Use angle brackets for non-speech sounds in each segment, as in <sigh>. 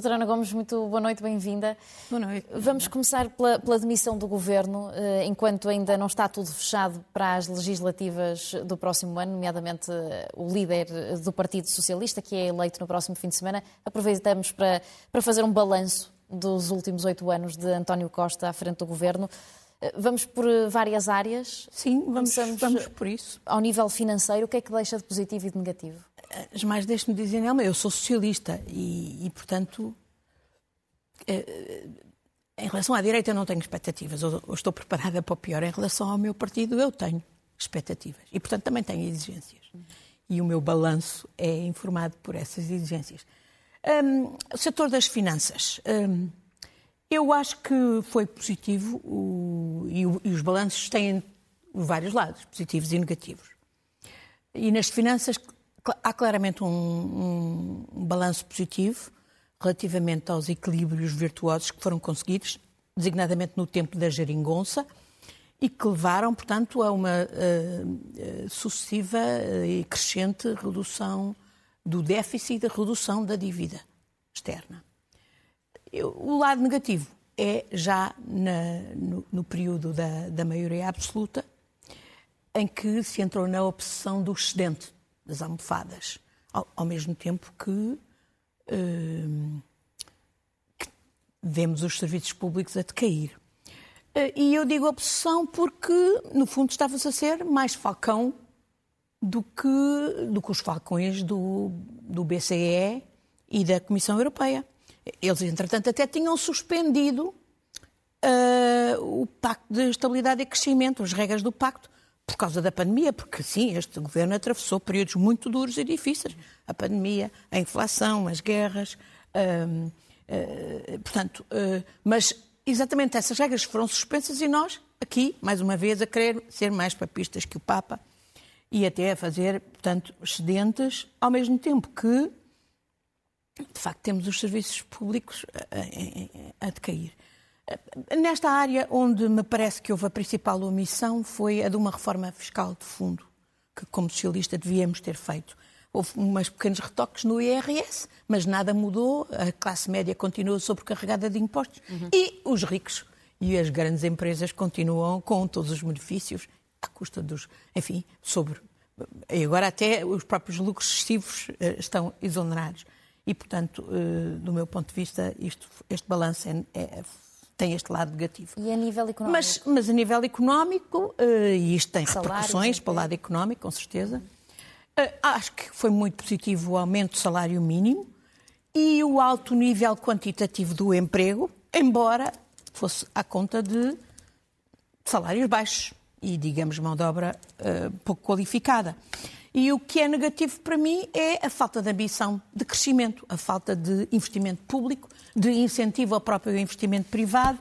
Doutora Ana Gomes, muito boa noite, bem-vinda. Boa noite. Vamos começar pela, pela demissão do Governo, eh, enquanto ainda não está tudo fechado para as legislativas do próximo ano, nomeadamente eh, o líder do Partido Socialista, que é eleito no próximo fim de semana. Aproveitamos para, para fazer um balanço dos últimos oito anos de António Costa à frente do Governo. Eh, Vamos por eh, várias áreas. Sim, vamos, Começamos, vamos eh, por isso. Ao nível financeiro, o que é que deixa de positivo e de negativo? Mas mais deixe-me dizer, Nelma, eu sou socialista e, e, portanto, eh, em relação à direita eu não tenho expectativas. Eu estou preparada para o pior. Em relação ao meu partido eu tenho expectativas e, portanto, também tenho exigências. E o meu balanço é informado por essas exigências. Hum, o setor das finanças. hum, eu acho que foi positivo o- e, o- e os balanços têm vários lados, positivos e negativos. E nas finanças há claramente um, um- balanço positivo relativamente aos equilíbrios virtuosos que foram conseguidos, designadamente no tempo da geringonça, e que levaram, portanto, a uma eh, sucessiva eh, e crescente redução do déficit e da redução da dívida externa. O lado negativo é já na- no, no período da, da maioria absoluta, em que se entrou na obsessão do excedente das almofadas, ao, ao mesmo tempo que, hum, que vemos os serviços públicos a decair. Eh, E eu digo obsessão porque, no fundo, estava-se a ser mais falcão do que, do que os falcões do, do BCE e da Comissão Europeia. Eles, entretanto, até tinham suspendido ah, o Pacto de Estabilidade e Crescimento, as regras do Pacto, por causa da pandemia, porque sim, este governo atravessou períodos muito duros e difíceis. A pandemia, a inflação, as guerras. ah, ah, portanto, mas exatamente essas regras foram suspensas e nós, aqui, mais uma vez, a querer ser mais papistas que o Papa e até a fazer, portanto, excedentes, ao mesmo tempo que, de facto, temos os serviços públicos a, a- a decair. Nesta área onde me parece que houve a principal omissão foi a de uma reforma fiscal de fundo, que como socialista devíamos ter feito. Houve umas pequenos retoques no IRS, mas nada mudou, a classe média continua sobrecarregada de impostos e os ricos e as grandes empresas continuam com todos os benefícios à custa dos, enfim, sobre. E agora até os próprios lucros excessivos eh, estão exonerados. E, portanto, eh, do meu ponto de vista, isto, este balanço é- é- tem este lado negativo. E a nível económico? Mas, mas a nível económico, eh, e isto tem Salários, repercussões para o lado económico, com certeza, eh, acho que foi muito positivo o aumento do salário mínimo e o alto nível quantitativo do emprego, embora fosse à conta de salários baixos e, digamos, mão de obra pouco qualificada. E o que é negativo para mim é a falta de ambição de crescimento, a falta de investimento público, de incentivo ao próprio investimento privado,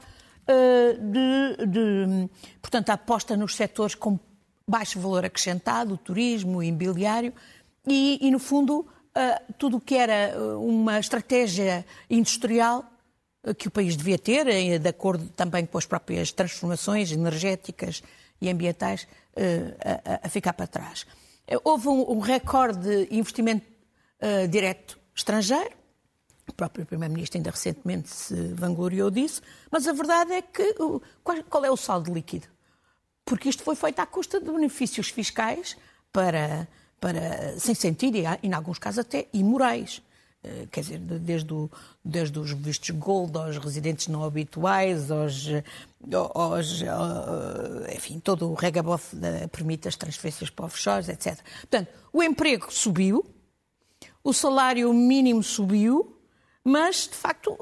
eh, de, de, portanto, a aposta nos setores com baixo valor acrescentado, o turismo, o imobiliário, e, e, no fundo, eh, tudo o que era eh, uma estratégia industrial que o país devia ter, de acordo também com as próprias transformações energéticas e ambientais, a, a- a ficar para trás. Houve um, um recorde de investimento eh, direto estrangeiro, o próprio Primeiro-Ministro ainda recentemente se vangloriou disso, mas a verdade é que qual, qual é o saldo líquido? Porque isto foi feito à custa de benefícios fiscais para, para sem sentido e, em alguns casos, até imorais. Eh, Quer dizer, de- desde, o- desde os vistos gold aos residentes não habituais, aos, eh, aos, eh, enfim, todo o regabof permite as transferências para offshores, etc. Portanto, o emprego subiu, o salário mínimo subiu, mas, de facto,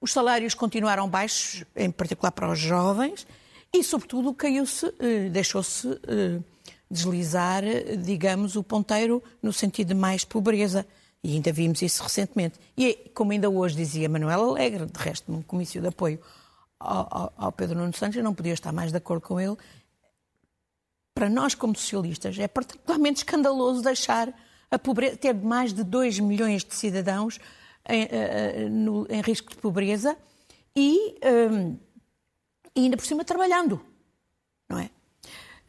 os salários continuaram baixos, em particular para os jovens, e, sobretudo, caiu-se, deixou-se deslizar, digamos, o ponteiro no sentido de mais pobreza. E ainda vimos isso recentemente. E, como ainda hoje dizia Manuel Alegre, de resto, num comício de apoio ao, ao, Pedro Nuno Santos, eu não podia estar mais de acordo com ele. Para nós, como socialistas, é particularmente escandaloso deixar a pobreza, ter mais de 2 milhões de cidadãos em, uh, no, em risco de pobreza e, um, e ainda por cima trabalhando?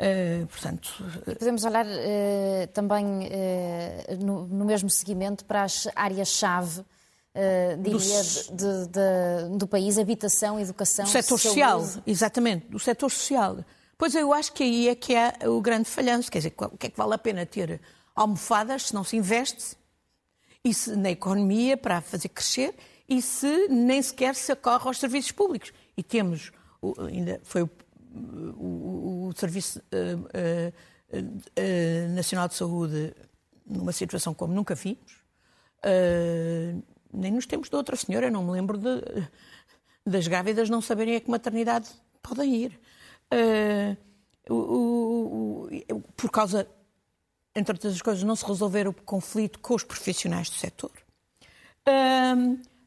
Uh, portanto, Podemos olhar uh, também no, no, mesmo seguimento para as áreas-chave, diria, do, de, de, do país, habitação, educação, do setor social, exatamente, do setor social. Pois eu acho que aí é que é o grande falhanço, quer dizer, o que é que vale a pena ter almofadas se não se investe e se, na economia para fazer crescer e se nem sequer se acorre aos serviços públicos. E temos, ainda foi o o, o Serviço uh, uh, uh, Nacional de Saúde numa situação como nunca vimos. nem nos tempos de outra senhora, não me lembro de, das grávidas não saberem a que maternidade podem ir. O, o, por causa, entre outras coisas, não se resolver o conflito com os profissionais do setor.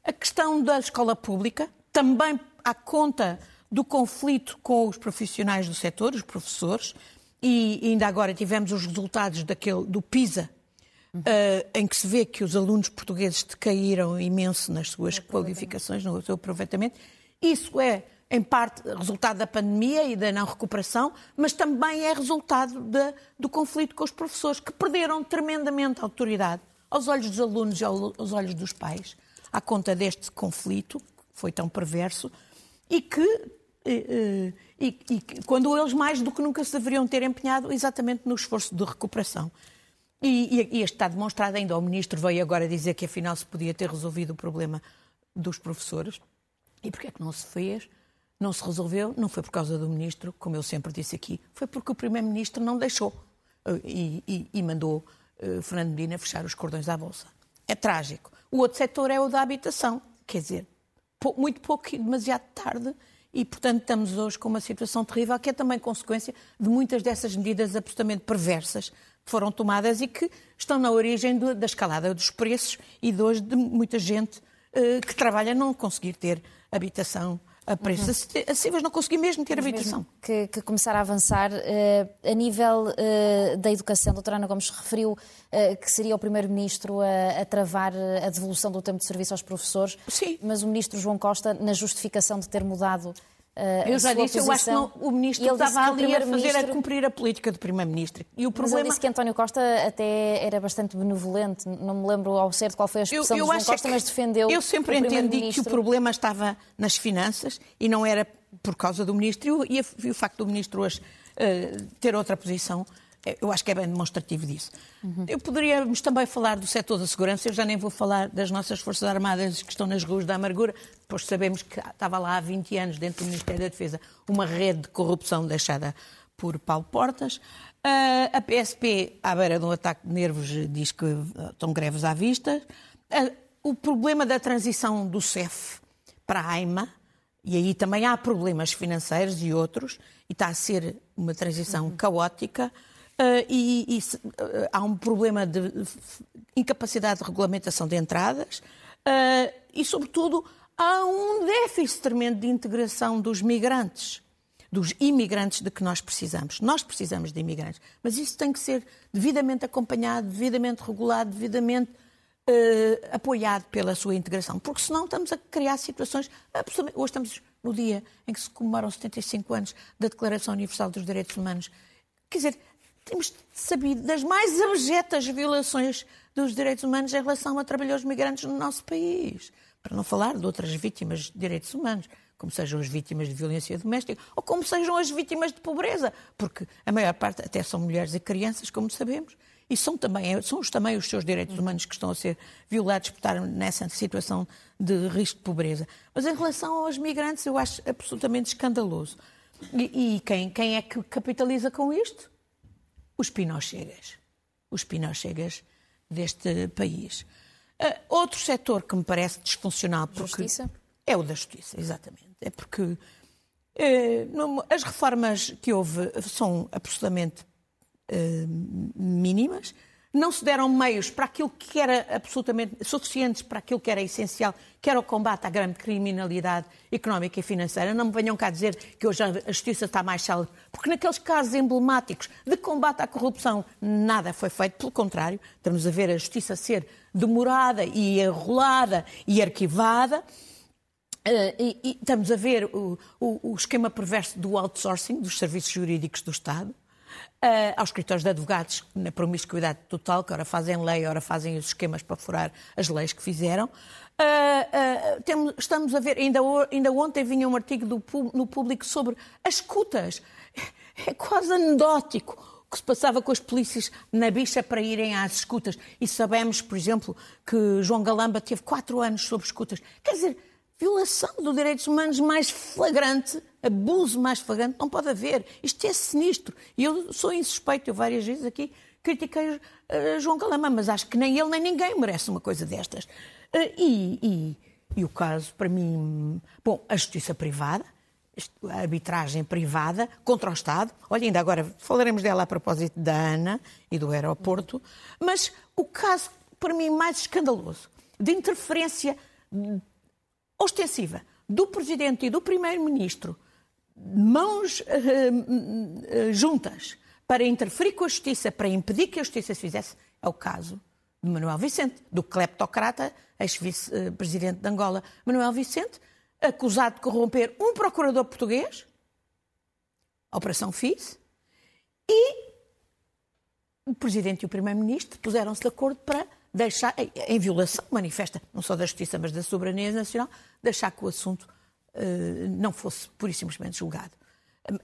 a questão da escola pública, também à conta do conflito com os profissionais do setor, os professores, e ainda agora tivemos os resultados daquele, do PISA, uh, em que se vê que os alunos portugueses decaíram imenso nas suas qualificações, no seu aproveitamento. Isso é, em parte, resultado da pandemia e da não recuperação, mas também é resultado de, do conflito com os professores, que perderam tremendamente a autoridade aos olhos dos alunos e aos olhos dos pais, à conta deste conflito, que foi tão perverso, e que e, e, e, quando eles mais do que nunca se deveriam ter empenhado exatamente no esforço de recuperação. E, e, este está demonstrado ainda. O ministro veio agora dizer que afinal se podia ter resolvido o problema dos professores. E porquê é que não se fez? Não se resolveu? Não foi por causa do ministro, como eu sempre disse aqui, foi porque o primeiro-ministro não deixou e, e mandou uh, Fernando Medina fechar os cordões da Bolsa. É trágico. O outro setor é o da habitação. Quer dizer, muito pouco e demasiado tarde e, portanto, estamos hoje com uma situação terrível que é também consequência de muitas dessas medidas absolutamente perversas que foram tomadas e que estão na origem do, da escalada dos preços e de hoje de muita gente uh, que trabalha não conseguir ter habitação a preços uhum. acessíveis, não conseguir mesmo ter Mas habitação. Que, que, começar a avançar uh, a nível uh, da educação. A doutora Ana Gomes referiu uh, que seria o Primeiro-Ministro a, a, travar a devolução do tempo de serviço aos professores. Sim. Mas o Ministro João Costa, na justificação de ter mudado Uh, eu já disse, eu acho que não, o ministro estava ali a fazer a cumprir a política do primeiro-ministro. E o problema... Mas ele disse que António Costa até era bastante benevolente. Não me lembro ao certo qual foi a expressão eu, eu de João Costa, mas defendeu Eu sempre entendi que o problema estava nas finanças e não era por causa do ministro. E, e o facto do ministro hoje uh, ter outra posição eu acho que é bem demonstrativo disso. Uhum. Eu poderíamos também falar do setor da segurança, eu já nem vou falar das nossas Forças Armadas que estão nas ruas da amargura, pois sabemos que estava lá há 20 anos, dentro do Ministério da Defesa, uma rede de corrupção deixada por Paulo Portas. Uh, a PSP, à beira de um ataque de nervos, diz que estão greves à vista. Uh, o problema da transição do CEF para a AIMA, e aí também há problemas financeiros e outros, e está a ser uma transição uhum. caótica. Uh, e, e uh, há um problema de incapacidade de regulamentação de entradas uh, e, sobretudo, há um déficit tremendo de integração dos migrantes, dos imigrantes de que nós precisamos. Nós precisamos de imigrantes, mas isso tem que ser devidamente acompanhado, devidamente regulado, devidamente apoiado pela sua integração, porque senão estamos a criar situações absolutamente. Hoje estamos no dia em que se comemoram 75 anos da Declaração Universal dos Direitos Humanos. Quer dizer, temos sabido das mais abjetas violações dos direitos humanos em relação a trabalhadores migrantes no nosso país. Para não falar de outras vítimas de direitos humanos, como sejam as vítimas de violência doméstica ou como sejam as vítimas de pobreza, porque a maior parte até são mulheres e crianças, como sabemos, e são, também, são também os seus direitos humanos que estão a ser violados por estar nessa situação de risco de pobreza. Mas em relação aos migrantes, eu acho absolutamente escandaloso. E, e quem, quem é que capitaliza com isto? Os pinochegas. Os pinochegas deste país. Uh, outro setor que me parece disfuncional. Porque... Justiça? É o da justiça, exatamente. É porque eh, as reformas que houve são absolutamente eh, mínimas não se deram meios para aquilo que era absolutamente suficientes para aquilo que era essencial, que era o combate à grande criminalidade económica e financeira. Não me venham cá dizer que hoje a justiça está mais célebre, porque naqueles casos emblemáticos de combate à corrupção nada foi feito, pelo contrário, estamos a ver a justiça ser demorada e enrolada e arquivada. Uh, e, e, estamos a ver o, o, o esquema perverso do outsourcing dos serviços jurídicos do Estado uh, aos escritórios de advogados na promiscuidade total, que ora fazem lei, ora fazem os esquemas para furar as leis que fizeram. Uh, uh, temos, estamos a ver, ainda, ainda ontem vinha um artigo do, no público sobre as escutas. É quase anedótico o que se passava com as polícias na bicha para irem às escutas. E sabemos, por exemplo, que João Galamba teve quatro anos sobre escutas. Quer dizer, violação dos direitos humanos mais flagrante, abuso mais flagrante, não pode haver. Isto é sinistro. E eu sou insuspeito, eu várias vezes aqui critiquei uh, João Calama, mas acho que nem ele nem ninguém merece uma coisa destas. Uh, e, e, e, o caso, para mim, bom, a justiça privada, a arbitragem privada contra o Estado. Olha, ainda agora falaremos dela a propósito da ANA e do aeroporto, mas o caso, para mim, mais escandaloso de interferência ostensiva do Presidente e do Primeiro-Ministro, mãos uh, juntas, para interferir com a Justiça, para impedir que a Justiça se fizesse, é o caso de Manuel Vicente, do cleptocrata, ex-vice-presidente de Angola, Manuel Vicente, acusado de corromper um procurador português, Operação FIS, e o Presidente e o Primeiro-Ministro puseram-se de acordo para deixar, em violação manifesta, não só da justiça, mas da soberania nacional, deixar que o assunto não fosse pura e simplesmente julgado.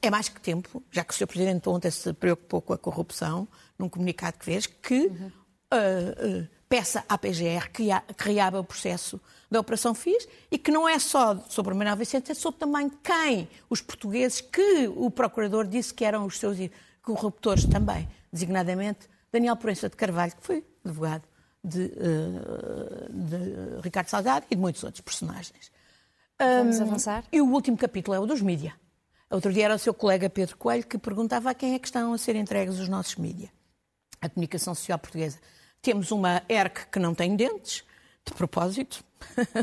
É mais que tempo, já que o Sr. Presidente ontem se preocupou com a corrupção, num comunicado que fez, que uhum. uh, uh, peça à PGR que, a, que reaba o processo da Operação FIS e que não é só sobre o Manuel Vicente, é sobre também quem, os portugueses que o Procurador disse que eram os seus corruptores também, designadamente Daniel Proença de Carvalho, que foi advogado de, uh, de Ricardo Salgado e de muitos outros personagens. Vamos um, avançar? E o último capítulo é o dos mídia. Outro dia era o seu colega Pedro Coelho que perguntava a quem é que estão a ser entregues os nossos mídia. A comunicação social portuguesa. Temos uma ERC que não tem dentes, de propósito.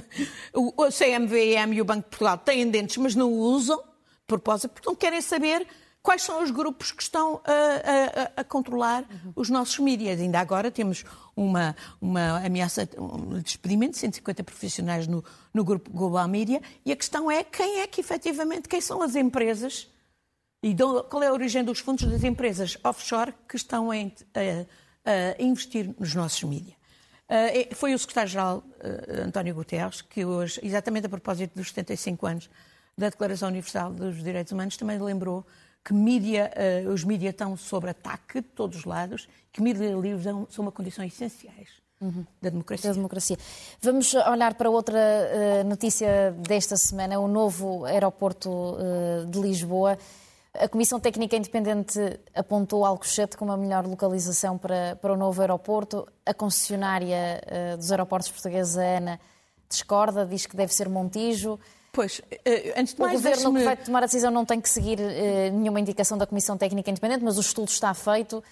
<laughs> o CMVM e o Banco de Portugal têm dentes, mas não usam, de propósito, porque não querem saber quais são os grupos que estão a, a, a controlar uhum. os nossos mídias. Ainda agora temos uma, uma ameaça, um despedimento de 150 profissionais no, no grupo Global Media e a questão é quem é que efetivamente, quem são as empresas e qual é a origem dos fundos das empresas offshore que estão a, a investir nos nossos mídias. Uh, foi o secretário-geral uh, António Guterres que hoje, exatamente a propósito dos 75 anos da Declaração Universal dos Direitos Humanos, também lembrou que mídia, uh, os mídias estão sob ataque de todos os lados, que mídia livres são uma condição essenciais uhum. da, democracia. da democracia. Vamos olhar para outra uh, notícia desta semana, o novo aeroporto uh, de Lisboa. A Comissão Técnica Independente apontou Alcochete como a melhor localização para, para o novo aeroporto. A concessionária dos aeroportos portugueses, a ANA, discorda, diz que deve ser Montijo. Pois, eh, antes de mais, o Governo que vai tomar a decisão não tem que seguir uh, nenhuma indicação da Comissão Técnica Independente, mas o estudo está feito.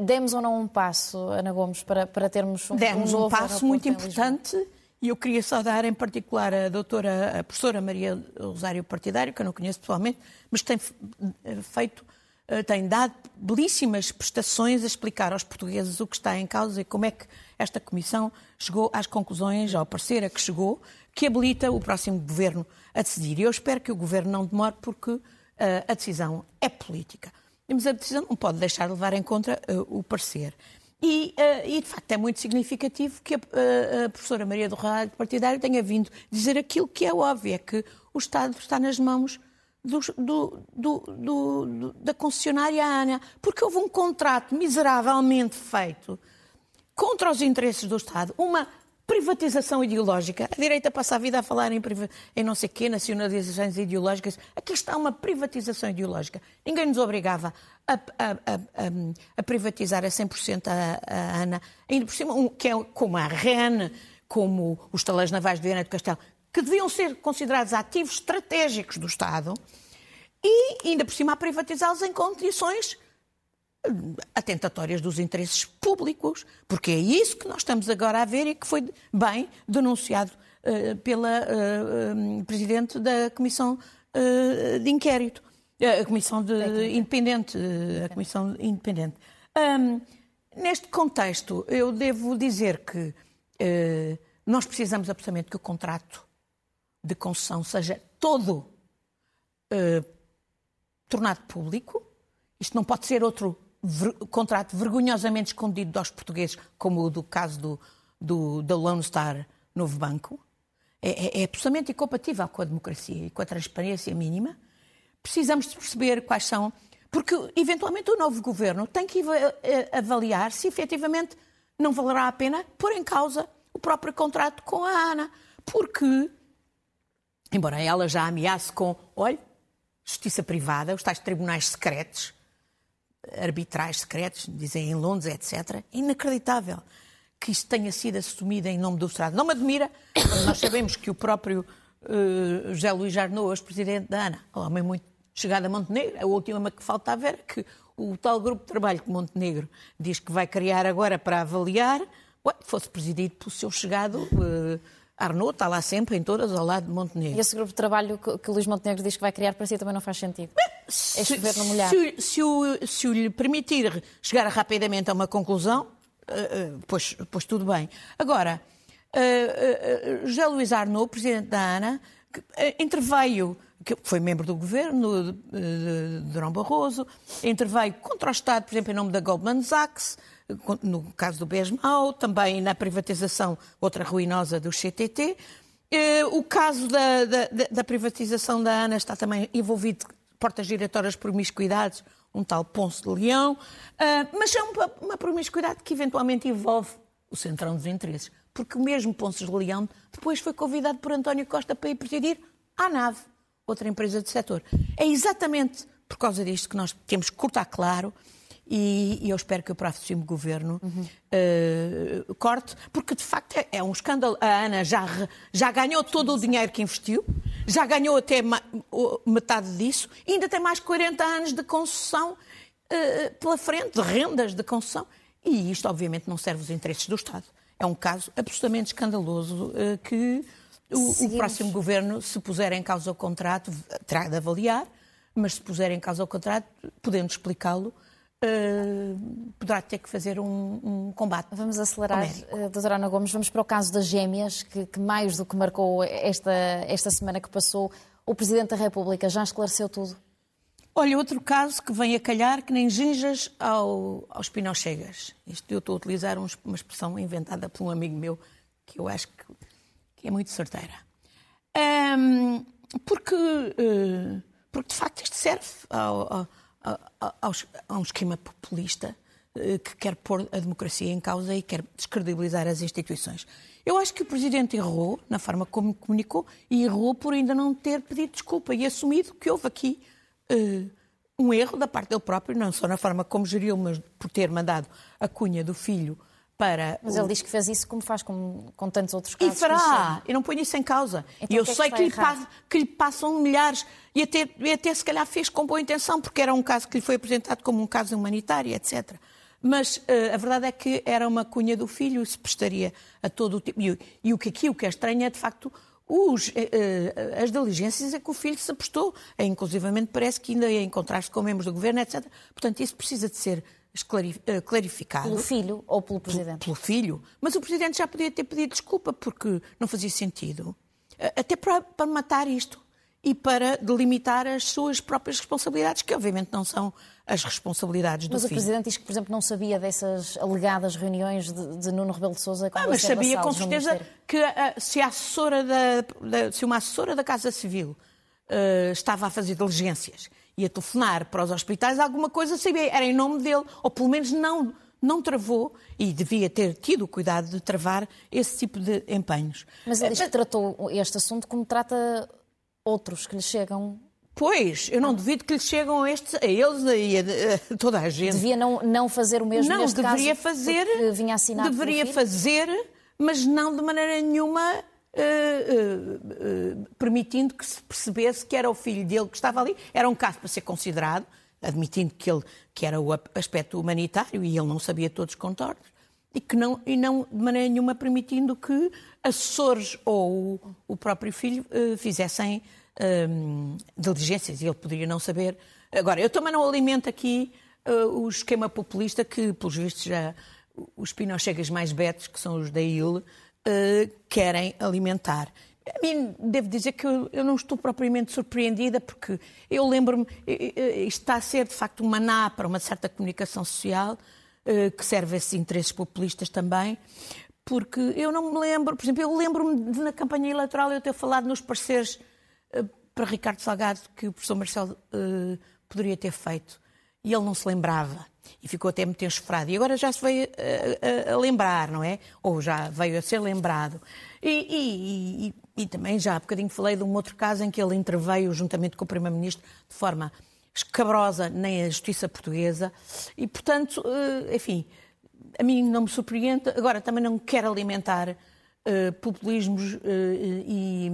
Demos ou não um passo, Ana Gomes, para, para termos um, Demos um, um passo muito importante e eu queria saudar em particular a doutora, a professora Maria Rosário Partidário, que eu não conheço pessoalmente, mas tem feito, tem dado belíssimas prestações a explicar aos portugueses o que está em causa e como é que esta Comissão chegou às conclusões, ao parecer a que chegou, que habilita o próximo governo a decidir. E eu espero que o governo não demore, porque uh, a decisão é política. Mas a decisão não pode deixar de levar em conta uh, o parecer. E, uh, e, de facto, é muito significativo que a, a professora Maria do Rádio Partidário tenha vindo dizer aquilo que é óbvio, é que o Estado está nas mãos do, do, do, da concessionária ANA, porque houve um contrato miseravelmente feito contra os interesses do Estado, uma privatização ideológica. A direita passa a vida a falar em, em não sei quê, nacionalizações ideológicas. Aqui está uma privatização ideológica. Ninguém nos obrigava a, a, a, a privatizar a 100% a, ANA, ainda por cima, um, que é como a REN, como os taleiros navais de Viana do Castelo, que deviam ser considerados ativos estratégicos do Estado e, ainda por cima, a privatizá-los em condições atentatórias dos interesses públicos, porque é isso que nós estamos agora a ver e que foi bem denunciado uh, pela uh, uh, Presidente da Comissão de Inquérito, a Comissão de Independente. A Comissão Independente. Um, neste contexto, eu devo dizer que nós precisamos absolutamente que o contrato de concessão seja todo tornado público. Isto não pode ser outro ver, contrato vergonhosamente escondido aos portugueses, como o do caso do, do, da Lone Star Novo Banco. É, é, é absolutamente incompatível com a democracia e com a transparência mínima. Precisamos de perceber quais são. Porque, eventualmente, o novo governo tem que eh, avaliar se efetivamente não valerá a pena pôr em causa o próprio contrato com a ANA. Porque, embora ela já ameace com, olha, justiça privada, os tais tribunais secretos, arbitrais secretos, dizem em Londres, etc. É inacreditável que isto tenha sido assumido em nome do Estado. Não me admira, nós sabemos que o próprio uh, José Luís Jarnou, ex-presidente da ANA, homem muito chegado a Montenegro, a última que faltava era que o tal grupo de trabalho que Montenegro diz que vai criar agora para avaliar, fosse presidido pelo seu chegado uh, Arnaud está lá sempre, em todas, ao lado de Montenegro. E esse grupo de trabalho que, que Luís Montenegro diz que vai criar para si também não faz sentido? Se, é chover no molhado. Se, se, o, se o lhe permitir chegar rapidamente a uma conclusão, uh, uh, pois, pois tudo bem. Agora, uh, José Luís Arnaud, presidente da ANA, que, interveio que foi membro do governo de Durão Barroso, interveio contra o Estado, por exemplo, em nome da Goldman Sachs, no caso do Besmau, também na privatização, outra ruinosa do CTT. Eh, o caso da, da, da privatização da ANA está também envolvido portas giratórias promiscuidades, um tal Ponce de Leão, eh, mas é uma, promiscuidade que eventualmente envolve o centrão dos interesses, porque mesmo Ponce de Leão depois foi convidado por António Costa para ir presidir a nave, outra empresa do setor. É exatamente por causa disto que nós temos que cortar claro e, e eu espero que o próximo governo uhum. uh, corte, porque de facto é, é, um escândalo. A Ana já, já ganhou todo o dinheiro que investiu, já ganhou até metade disso, e ainda tem mais 40 anos de concessão uh, pela frente, de rendas de concessão, e isto obviamente não serve os interesses do Estado. É um caso absolutamente escandaloso uh, que o, o, próximo governo, se puser em causa o contrato, terá de avaliar, mas se puser em causa o contrato, podemos explicá-lo, uh, poderá ter que fazer um, um combate. Vamos acelerar, uh, doutora Ana Gomes, vamos para o caso das gêmeas, que, que, mais do que marcou esta, esta semana que passou, o Presidente da República já esclareceu tudo? Olha, outro caso que vem a calhar que nem ginjas ao, aos pinochegas. Isto eu estou a utilizar um, uma expressão inventada por um amigo meu que eu acho que, que é muito certeira. Um, porque, uh, porque, de facto, isto serve ao, ao a, um esquema populista eh, que quer pôr a democracia em causa e quer descredibilizar as instituições. Eu acho que o Presidente errou na forma como comunicou e errou por ainda não ter pedido desculpa e assumido que houve aqui uh, um erro da parte dele próprio, não só na forma como geriu, mas por ter mandado a cunha do filho para. Mas ele diz que fez isso como faz com, com tantos outros casos. E fará! Eu não ponho isso em causa. Então, eu é sei que, que, lhe que, lhe passam milhares e até, e até se calhar fez com boa intenção, porque era um caso que lhe foi apresentado como um caso humanitário, etc. Mas uh, a verdade é que era uma cunha do filho e se prestaria a todo o tipo. E, e o que aqui o que é estranho é, de facto, os, uh, as diligências é que o filho se apostou. É, inclusivamente parece que ainda ia encontrar-se com membros do governo, etc. Portanto, isso precisa de ser clarificado. Pelo filho ou pelo Presidente? Pelo, filho. Mas o Presidente já podia ter pedido desculpa porque não fazia sentido. Eh, até para, para matar isto e para delimitar as suas próprias responsabilidades, que obviamente não são as responsabilidades do mas filho. Mas o Presidente diz que, por exemplo, não sabia dessas alegadas reuniões de, de Nuno Rebelo de Sousa com ah, Mas sabia com certeza que uh, se, a assessora da, da, se uma assessora da Casa Civil uh, estava a fazer diligências ia telefonar para os hospitais, alguma coisa sabia, era em nome dele, ou pelo menos não, não travou e devia ter tido o cuidado de travar esse tipo de empenhos. Mas ele que tratou este assunto como trata outros que lhe chegam Pois, eu não ah. duvido que lhe chegam a, estes, a eles e a, a, toda a gente. Devia não, não fazer o mesmo não, deveria caso, fazer, vinha deveria fazer, mas não de maneira nenhuma permitindo que se percebesse que era o filho dele que estava ali. Era um caso para ser considerado, admitindo que, ele, que era o aspecto humanitário e ele não sabia todos os contornos, e, que não, e não de maneira nenhuma permitindo que assessores ou o, o próprio filho uh, fizessem diligências e ele poderia não saber. Agora, eu também não alimento aqui uh, o esquema populista que, pelos vistos, já os pinochegas mais betos, que são os da IL, uh, querem alimentar. A mim, devo dizer que eu, eu, não estou propriamente surpreendida, porque eu lembro-me, isto está a ser, de facto, uma ná para uma certa comunicação social, uh, que serve a esses interesses populistas também, porque eu não me lembro, por exemplo, eu lembro-me de na campanha eleitoral eu ter falado nos pareceres uh, para Ricardo Salgado que o professor Marcelo uh, poderia ter feito, e ele não se lembrava e ficou até muito enxofrado. E agora já se veio a, a, a, lembrar, não é? Ou já veio a ser lembrado. E, e, e, e, também já há bocadinho falei de um outro caso em que ele interveio juntamente com o Primeiro-Ministro de forma escabrosa na justiça portuguesa. E, portanto, eh, enfim, a mim não me surpreende. Agora, também não quero alimentar populismos e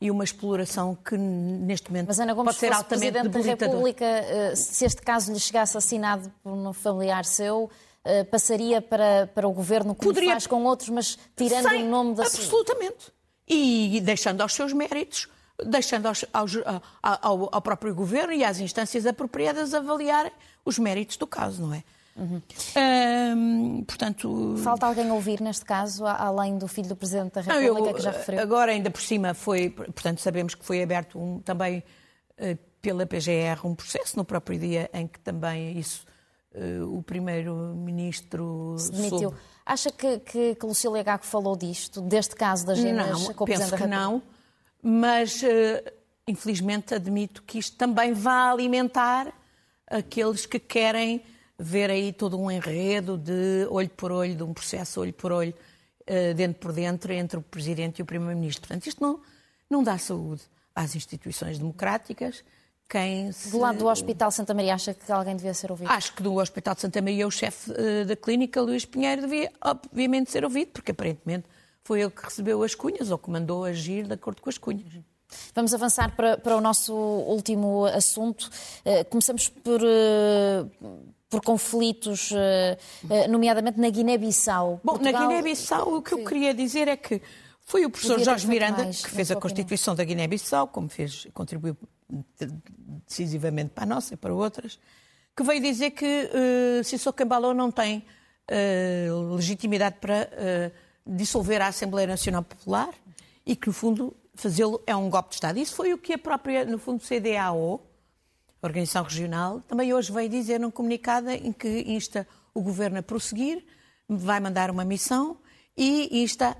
e uma exploração que neste momento Mas, Ana Gomes, pode ser altamente Presidente da República, eh, se este caso lhe chegasse assinado por um familiar seu, eh, passaria para, para o governo como Poderia... faz com outros, mas tirando Sem, o nome da Absolutamente. E deixando aos seus méritos, deixando aos, aos, ao, ao próprio governo e às instâncias apropriadas avaliarem os méritos do caso, não é? Uhum. portanto... Falta alguém ouvir neste caso, além do filho do Presidente da República, não, eu, que já referiu? Agora, ainda por cima, foi, portanto, sabemos que foi aberto um, também uh, pela PGR um processo no próprio dia em que também isso uh, o Primeiro-Ministro se demitiu. Soube. Acha que, que, que Lucília Gago falou disto, deste caso das gemas com o Presidente da República? não, mas uh, infelizmente admito que isto também vai alimentar aqueles que querem ver aí todo um enredo de olho por olho, de um processo olho por olho, uh, dentro por dentro, entre o Presidente e o Primeiro-Ministro. Portanto, isto não, não dá saúde às instituições democráticas. Quem se... Do lado do Hospital Santa Maria, acha que alguém devia ser ouvido? Acho que do Hospital de Santa Maria, o chefe uh, da clínica, Luís Pinheiro, devia, obviamente, ser ouvido, porque aparentemente foi ele que recebeu as cunhas ou que mandou agir de acordo com as cunhas. Vamos avançar para, para o nosso último assunto. Uh, começamos por, por conflitos, eh, eh, nomeadamente na Guiné-Bissau. Bom, Portugal... na Guiné-Bissau o que eu queria dizer é que foi o professor Jorge Miranda mais, que fez a Constituição da Guiné-Bissau, como fez, contribuiu decisivamente para a nossa e para outras, que veio dizer que uh, Sissoko Embaló não tem uh, legitimidade para uh, dissolver a Assembleia Nacional Popular e que, no fundo, fazê-lo é um golpe de Estado. Isso foi o que a própria, no fundo, CDAO, Organização Regional, também hoje veio dizer num comunicado em que insta o Governo a prosseguir, vai mandar uma missão e insta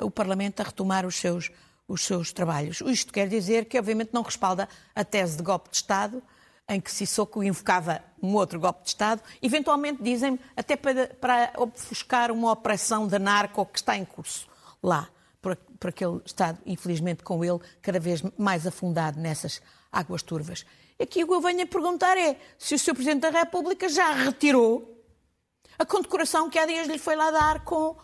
o Parlamento a retomar os seus, os seus trabalhos. Isto quer dizer que, obviamente, não respalda a tese de golpe de Estado, em que Sissoko invocava um outro golpe de Estado, eventualmente dizem até para, para ofuscar uma operação de narco que está em curso lá, por, por aquele Estado, infelizmente, com ele cada vez mais afundado nessas águas turvas. Aqui o que eu venho a perguntar é se o Sr. Presidente da República já retirou a condecoração que há dias lhe foi lá dar com uh,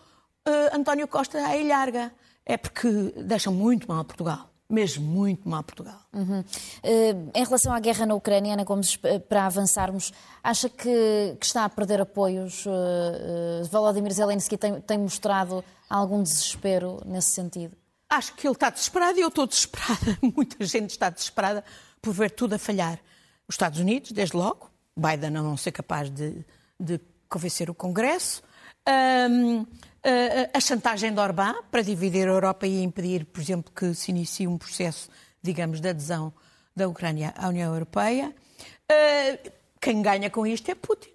António Costa à Ilharga. É porque deixam muito mal Portugal. Mesmo muito mal Portugal. Uhum. Uh, em relação à guerra na Ucrânia, Ana Gomes, para avançarmos, acha que, que está a perder apoios? Uh, uh, Volodymyr Zelensky tem, tem mostrado algum desespero nesse sentido? Acho que ele está desesperado e eu estou desesperada. <laughs> Muita gente está desesperada por ver tudo a falhar. Os Estados Unidos, desde logo, Biden a não ser capaz de, de convencer o Congresso, um, a, a, chantagem de Orbán para dividir a Europa e impedir, por exemplo, que se inicie um processo, digamos, de adesão da Ucrânia à União Europeia. Uh, quem ganha com isto é Putin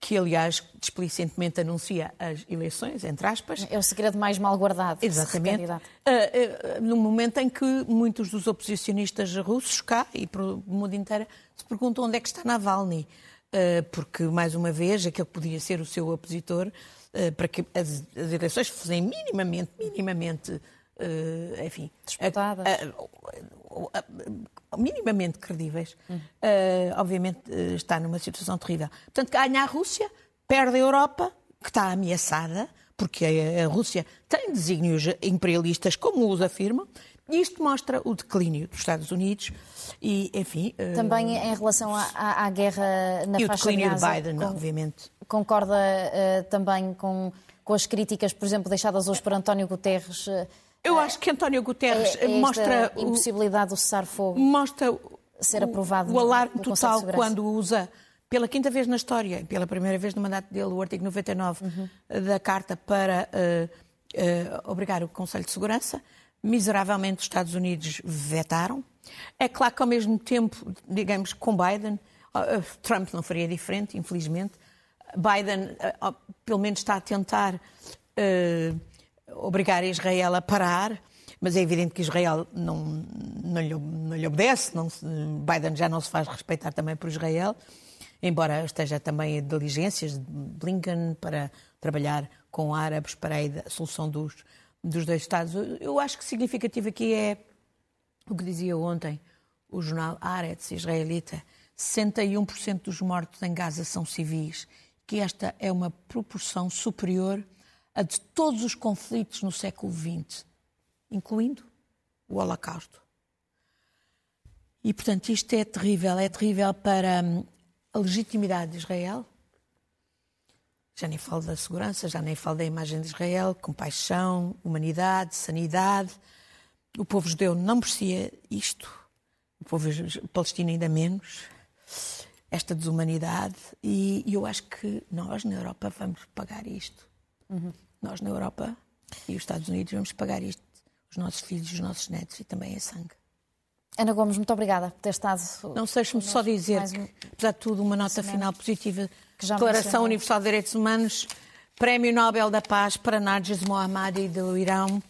que aliás displicentemente anuncia as eleições, entre aspas. É o segredo mais mal guardado. Exatamente. Uh, uh, no momento em que muitos dos oposicionistas russos cá e pelo mundo inteiro se perguntam onde é que está Navalny. Uh, porque, mais uma vez, aquele que podia ser o seu opositor, para que as, as, eleições fossem minimamente, minimamente, enfim... Disputadas minimamente credíveis, uhum. uh, obviamente uh, está numa situação terrível. Portanto, ganha a Rússia, perde a Europa, que está ameaçada porque a, Rússia tem desígnios imperialistas, como os afirmam, e isto mostra o declínio dos Estados Unidos e, enfim... Eh, Também em relação à, à guerra na e faixa de Gaza... E o declínio de Biden, com, obviamente. Concorda uh, também com, com as críticas, por exemplo, deixadas hoje por António Guterres... Uh, Eu acho que António Guterres é, é mostra... a impossibilidade do cessar-fogo mostra ser aprovado o alarme total quando usa pela quinta vez na história, pela primeira vez no mandato dele, o artigo 99 uhum. da Carta para uh, uh, obrigar o Conselho de Segurança. Miseravelmente os Estados Unidos vetaram. É claro que ao mesmo tempo, digamos, com Biden, uh, Trump não faria diferente, infelizmente. Biden, pelo menos, está a tentar obrigar Israel a parar mas é evidente que Israel não, não, lhe, não lhe obedece, não Biden já não se faz respeitar também por Israel embora esteja também em diligências de Blinken para trabalhar com árabes para a solução dos, dos dois Estados. Eu acho que significativo aqui é o que dizia ontem o jornal Haaretz israelita: 61% dos mortos em Gaza são civis, que esta é uma proporção superior a de todos os conflitos no século XX, incluindo o Holocausto. E, portanto, isto é terrível. É terrível para hum, a legitimidade de Israel. Já nem falo da segurança, já nem falo da imagem de Israel, compaixão, humanidade, sanidade. O povo judeu não merecia isto, o povo palestino ainda menos, esta desumanidade. E, eu acho que nós, na Europa, vamos pagar isto. Uhum. Nós, na Europa e os Estados Unidos, vamos pagar isto. Os nossos filhos, os nossos netos e também em sangue. Ana Gomes, muito obrigada por ter estado. Não deixe-me só dizer, um... apesar de tudo, uma nota final positiva. Declaração Universal de Direitos Humanos, Prémio Nobel da Paz para Narges Mohammadi do Irão,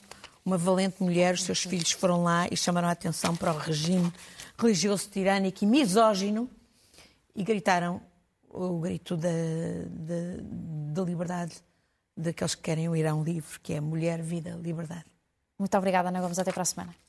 uma valente mulher. Os seus filhos foram lá e chamaram a atenção para o regime religioso tirânico e misógino e gritaram o grito da liberdade daqueles que querem o Irão livre, que é mulher, vida, liberdade. Muito obrigada, Ana Gomes. Até para a semana.